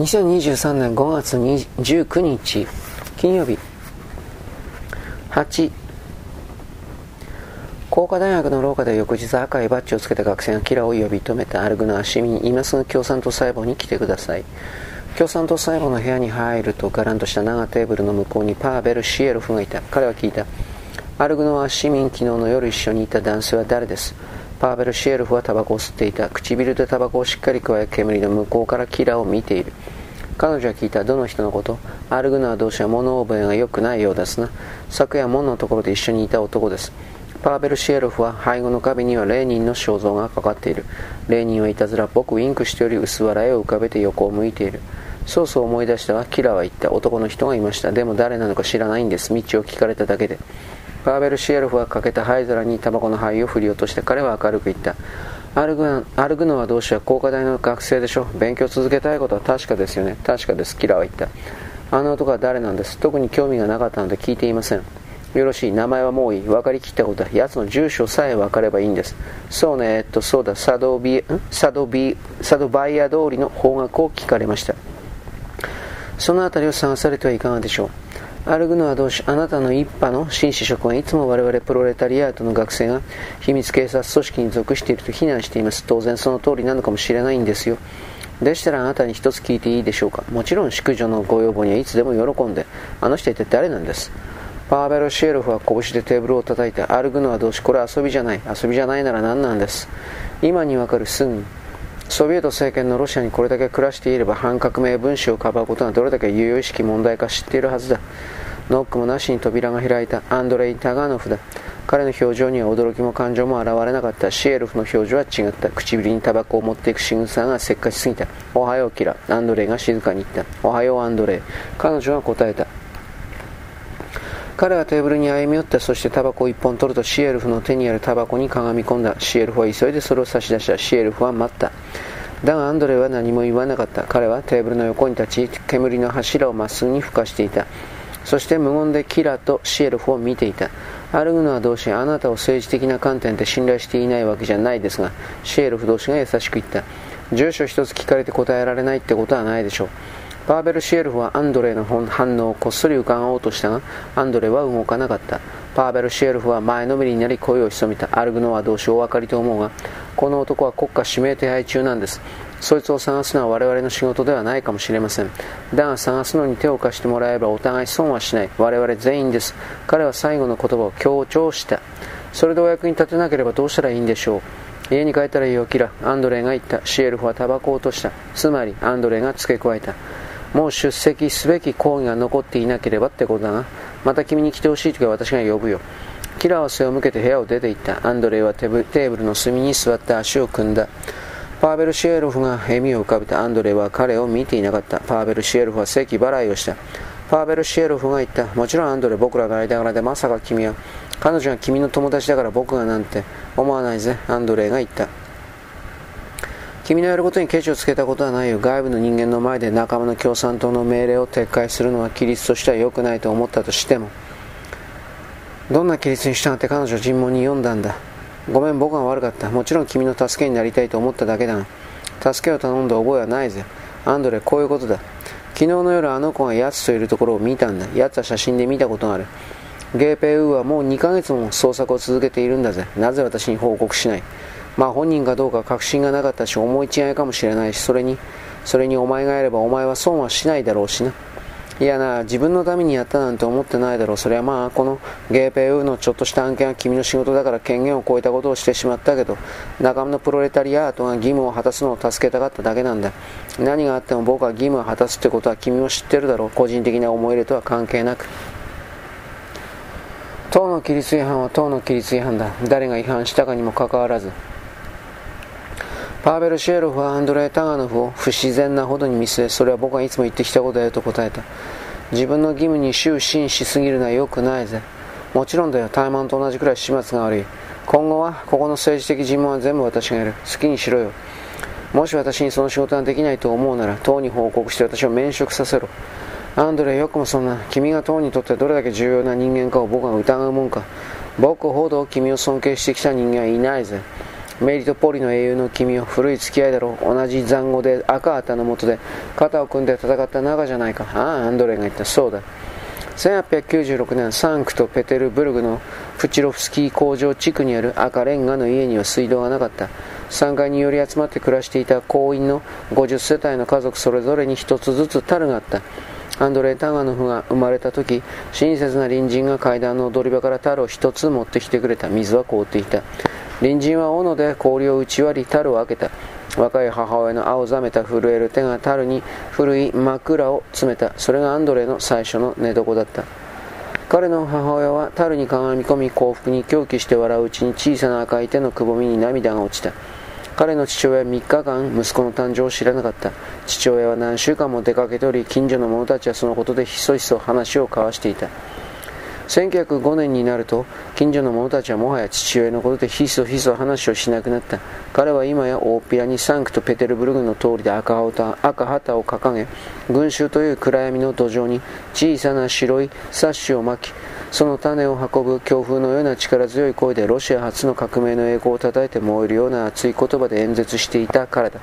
2023年5月19日金曜日。8工科大学の廊下で翌日赤いバッジをつけた学生がキラを呼び止めたアルグナー市民今すぐ共産党細胞に来てください。共産党細胞の部屋に入るとガランとした長テーブルの向こうにパーベル・シエロフがいた。彼は聞いた。アルグノは市民昨日の夜一緒にいた男性は誰です。パーベル・シエルフはタバコを吸っていた。唇でタバコをしっかり加え煙の向こうからキラを見ている。彼女は聞いた。どの人のこと？アルグナー同士は物覚えが良くないようですな。昨夜門のところで一緒にいた男です。パーベル・シエロフは背後の壁にはレーニンの肖像がかかっている。レーニンはいたずらっぽくウィンクしており薄笑いを浮かべて横を向いている。そうそう思い出したがキラは言った。男の人がいました。でも誰なのか知らないんです。道を聞かれただけで。パーベル・シエルフはかけた灰皿にタバコの灰を振り落として彼は明るく言った。アルグアルグノは同士は工科大の学生でしょ？勉強続けたいことは確かですよね。確かですキラーは言った。あの男は誰なんです？特に興味がなかったので聞いていません。よろしい。名前はもういい。分かりきったことだ奴の住所さえ分かればいいんです。そうね。えっとそうだ。サドビサドビサドバイア通りの方角を聞かれました。その辺りを探されてはいかがでしょう？アルグノは同士あなたの一派の紳士諸君はいつも我々プロレタリアートの学生が秘密警察組織に属していると非難しています。当然その通りなのかもしれないんですよ。でしたらあなたに一つ聞いていいでしょうかもちろん淑女のご要望にはいつでも喜んであの人一体誰なんです。パーベル・シエロフは拳でテーブルを叩いてアルグノは同士これは遊びじゃない。遊びじゃないなら何なんです。今にわかるすぐソビエト政権のロシアにこれだけ暮らしていれば反革命分子をかばうことがどれだけ有用意識問題か知っているはずだ。ノックもなしに扉が開いたアンドレイ・タガノフだ。彼の表情には驚きも感情も現れなかった。シエルフの表情は違った。唇にタバコを持っていく仕草がせっかちすぎた。おはようキラ。アンドレイが静かに言った。おはようアンドレイ。彼女が答えた。彼はテーブルに歩み寄ってそしてタバコを一本取るとシエルフの手にあるタバコにかがみ込んだ。シエルフは急いでそれを差し出した。シエルフは待った。だがアンドレは何も言わなかった。彼はテーブルの横に立ち煙の柱をまっすぐに吹かしていた。そして無言でキラとシエルフを見ていた。アルグノは同士あなたを政治的な観点で信頼していないわけじゃないですがシエルフ同士が優しく言った。住所一つ聞かれて答えられないってことはないでしょう。パーベル・シエルフはアンドレの反応をこっそり伺おうとしたがアンドレは動かなかった。パーベル・シエルフは前のめりになり声を潜めた。アルグノは同士お分かりと思うがこの男は国家指名手配中なんです。そいつを探すのは我々の仕事ではないかもしれません。だが探すのに手を貸してもらえばお互い損はしない。我々全員です。彼は最後の言葉を強調した。それでお役に立てなければどうしたらいいんでしょう。家に帰ったらいいよキラアンドレが言った。シエルフはタバコを落とした。つまりアンドレが付け加えた。もう出席すべき講義が残っていなければってことだがまた君に来てほしい時は私が呼ぶよキラーは背を向けて部屋を出て行ったアンドレイはテーブルの隅に座って足を組んだパーベル・シエロフが笑みを浮かべたアンドレイは彼を見ていなかった。パーベル・シエロフは席払いをした。パーベル・シエロフが言った。もちろんアンドレイ僕らが間柄でまさか君は、彼女が君の友達だから僕がなんて思わないぜ。アンドレイが言った。君のやることにケチをつけたことはないよ。外部の人間の前で仲間の共産党の命令を撤回するのは規律としては良くないと思ったとしても、どんな規律に従って彼女は尋問に読んだんだ。ごめん僕が悪かった。もちろん君の助けになりたいと思っただけだが助けを頼んだ覚えはないぜ。アンドレこういうことだ。昨日の夜あの子が奴といるところを見たんだ。奴は写真で見たことがある。ゲーペイウーはもう2ヶ月も捜索を続けているんだぜ。なぜ私に報告しない？まあ本人かどうか確信がなかったし思い違いかもしれないしそれにそれにお前がやればお前は損はしないだろうしないやな、自分のためにやったなんて思ってないだろう。それはまあ、このゲーペウのちょっとした案件は君の仕事だから権限を超えたことをしてしまったけど、仲間のプロレタリアートが義務を果たすのを助けたかっただけなんだ。何があっても僕は義務を果たすってことは君も知ってるだろう。個人的な思い入れとは関係なく。党の規律違反は党の規律違反だ。誰が違反したかにもかかわらず。パーベル・シェーロフはアンドレイ・タガノフを不自然なほどに見据え、それは僕がいつも言ってきたことだよと答えた。自分の義務に終始しすぎるのは良くないぜ。もちろんだよ、怠慢と同じくらい始末が悪い。今後は、ここの政治的尋問は全部私がやる。好きにしろよ。もし私にその仕事ができないと思うなら、党に報告して私を免職させろ。アンドレよくもそんな、君が党にとってどれだけ重要な人間かを僕が疑うもんか。僕ほど君を尊敬してきた人間はいないぜ。メリトポリの英雄の君を古い付き合いだろう。同じ残壕で赤旗の下で肩を組んで戦った仲じゃないか。ああアンドレが言った。そうだ。1896年サンクトペテルブルグのプチロフスキー工場地区にある赤レンガの家には水道がなかった。3階に寄り集まって暮らしていた工員の50世帯の家族それぞれに1つずつ樽があった。アンドレ・タガノフが生まれた時親切な隣人が階段の踊り場から樽を1つ持ってきてくれた。水は凍っていた。隣人は斧で氷を打ち割り樽を開けた。若い母親の青ざめた震える手が樽に古い枕を詰めた。それがアンドレの最初の寝床だった。彼の母親は樽にかがみ込み幸福に狂気して笑ううちに小さな赤い手のくぼみに涙が落ちた。彼の父親は3日間息子の誕生を知らなかった。父親は何週間も出かけており近所の者たちはそのことでひそひそ話を交わしていた。1905年になると近所の者たちはもはや父親のことでひそひそ話をしなくなった。彼は今や大っぴらにサンクトペテルブルグの通りで赤旗赤旗を掲げ群衆という暗闇の土壌に小さな白いサッシを巻きその種を運ぶ強風のような力強い声でロシア初の革命の栄光をたたえて燃えるような熱い言葉で演説していたからだ。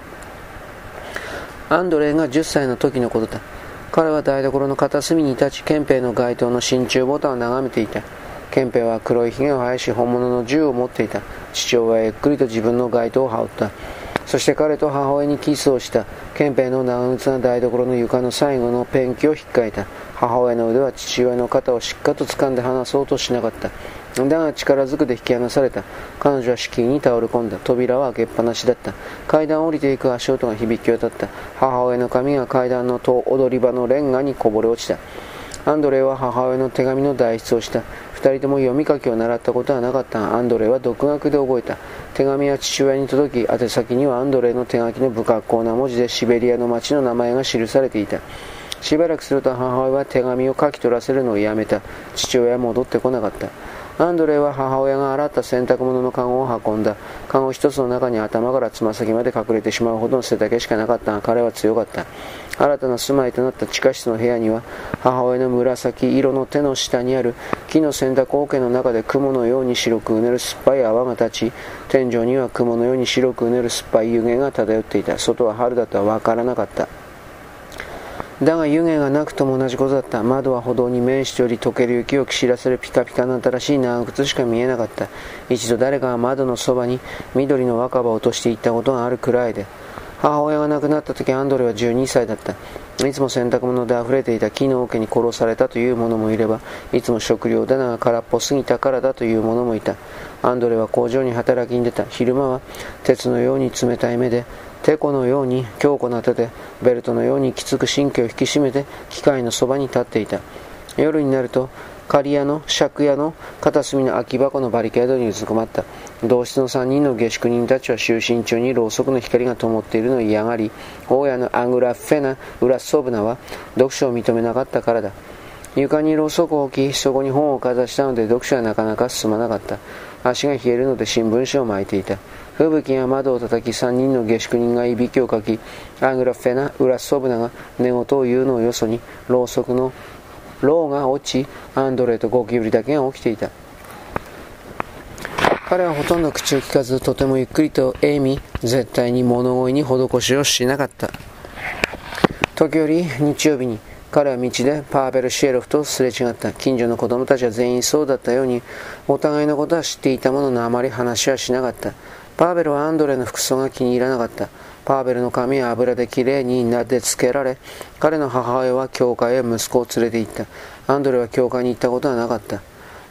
アンドレイが10歳の時のことだ。彼は台所の片隅に立ち憲兵の街灯の真鍮ボタンを眺めていた。憲兵は黒いひげを生やし本物の銃を持っていた。父親はゆっくりと自分の街灯を羽織った。そして彼と母親にキスをした。憲兵の長靴な台所の床の最後のペンキを引っかいた。母親の腕は父親の肩をしっかりと掴んで離そうとしなかった。だが力ずくで引き離された。彼女は敷居に倒れ込んだ。扉は開けっぱなしだった。階段を降りていく足音が響き渡った。母親の髪が階段の戸踊り場のレンガにこぼれ落ちた。アンドレイは母親の手紙の代筆をした。二人とも読み書きを習ったことはなかった。アンドレイは独学で覚えた。手紙は父親に届き宛先にはアンドレイの手書きの不格好な文字でシベリアの町の名前が記されていた。しばらくすると母親は手紙を書き取らせるのをやめた。父親は戻ってこなかった。アンドレイは母親が洗った洗濯物のカゴを運んだ。カゴ一つの中に頭からつま先まで隠れてしまうほどの背丈しかなかったが彼は強かった。新たな住まいとなった地下室の部屋には母親の紫色の手の下にある木の洗濯桶の中で雲のように白くうねる酸っぱい泡が立ち天井には雲のように白くうねる酸っぱい湯気が漂っていた。外は春だとは分からなかった。だが湯気がなくとも同じことだった。窓は歩道に面しており溶ける雪をきしらせるピカピカな新しい長靴しか見えなかった。一度誰かが窓のそばに緑の若葉を落としていったことがあるくらいで。母親が亡くなった時アンドレは12歳だった。いつも洗濯物で溢れていた木の桶に殺されたという者もいればいつも食料棚が空っぽすぎたからだという者もいた。アンドレは工場に働きに出た。昼間は鉄のように冷たい目でテコのように強固な手でベルトのようにきつく神経を引き締めて機械のそばに立っていた。夜になると刈屋の借家の片隅の空き箱のバリケードにうずくまった。同室の3人の下宿人たちは就寝中にろうそくの光が灯っているのを嫌がり大家のアングラフェナ・ウラソブナは読書を認めなかったからだ。床にろうそくを置きそこに本をかざしたので読書はなかなか進まなかった。足が冷えるので新聞紙を巻いていた。吹雪が窓を叩き3人の下宿人がいびきをかきアングラフェナ・ウラソブナが寝言を言うのをよそにろうそくのローが落ちアンドレとゴキブリだけが起きていた。彼はほとんど口を聞かずとてもゆっくりと笑み絶対に物乞いに施しをしなかった。時折日曜日に彼は道でパーベル・シエロフとすれ違った。近所の子供たちは全員そうだったようにお互いのことは知っていたもののあまり話はしなかった。パーベルはアンドレの服装が気に入らなかった。パーベルの髪は油できれいになでつけられ彼の母親は教会へ息子を連れて行った。アンドレは教会に行ったことはなかった。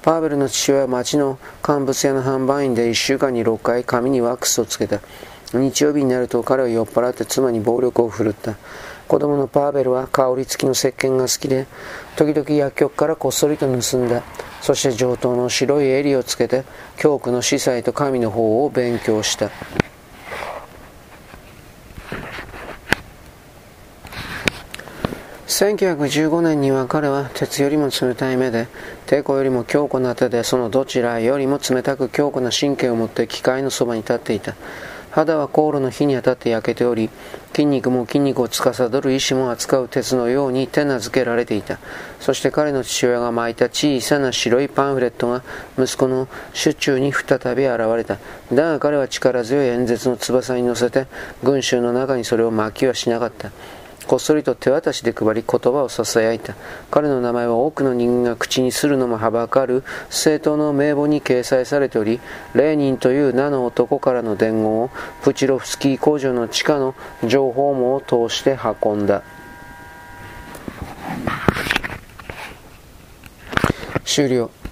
パーベルの父親は町の乾物屋の販売員で1週間に6回髪にワックスをつけた。日曜日になると彼は酔っ払って妻に暴力を振るった。子供のパーベルは香り付きの石鹸が好きで時々薬局からこっそりと盗んだ。そして上等の白い襟をつけて教区の司祭と神の方を勉強した。1915年には彼は鉄よりも冷たい目で抵抗よりも強固な手でそのどちらよりも冷たく強固な神経を持って機械のそばに立っていた。肌は航路の火に当たって焼けており筋肉も筋肉を司る意志も扱う鉄のように手なずけられていた。そして彼の父親が巻いた小さな白いパンフレットが息子の手中に再び現れた。だが彼は力強い演説の翼に乗せて群衆の中にそれを巻きはしなかった。こっそりと手渡しで配り言葉を囁いた。彼の名前は多くの人間が口にするのもはばかる。政党の名簿に掲載されておりレーニンという名の男からの伝言をプチロフスキー工場の地下の情報網を通して運んだ。終了。